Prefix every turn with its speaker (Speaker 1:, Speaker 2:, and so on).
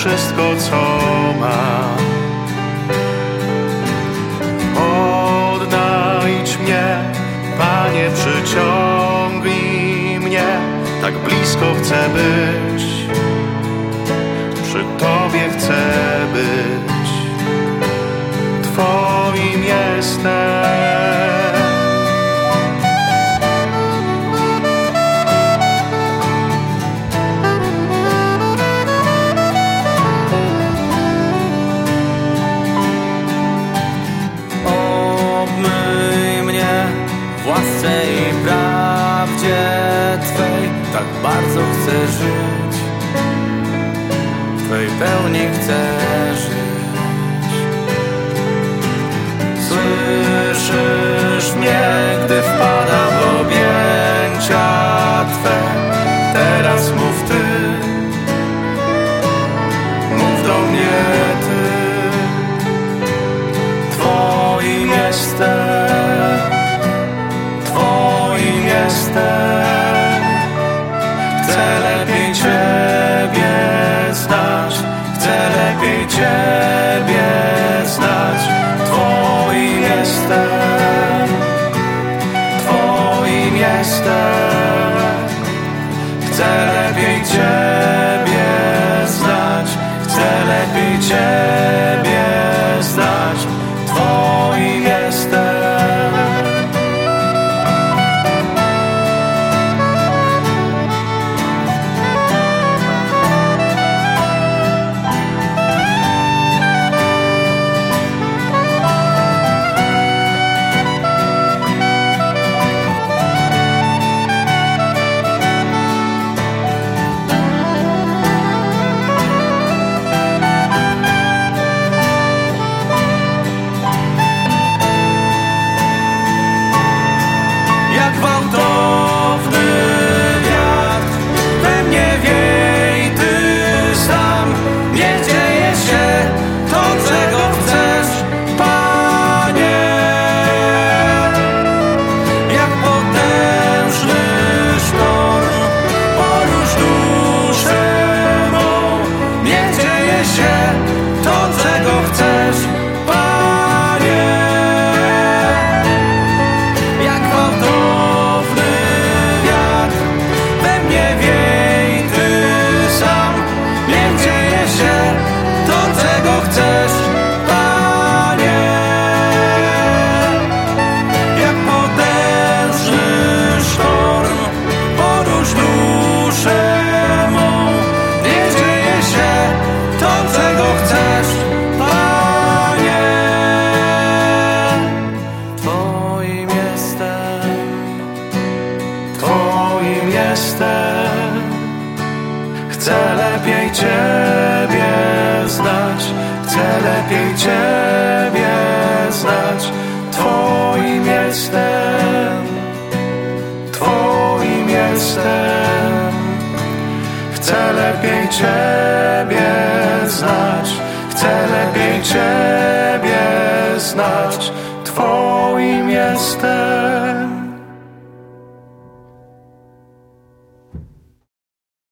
Speaker 1: wszystko co mam. Odnajdź mnie, Panie, przyciągnij mnie, tak blisko chcę być.
Speaker 2: Łasce i prawdzie Twej Tak bardzo chcę żyć W Twej pełni Chcę lepiej Ciebie znać, chcę lepiej Ciebie
Speaker 1: Chcę lepiej Ciebie znać, chcę lepiej Ciebie znać. Twoim jestem, Twoim jestem. Chcę lepiej Ciebie znać, chcę lepiej Ciebie znać. Twoim jestem.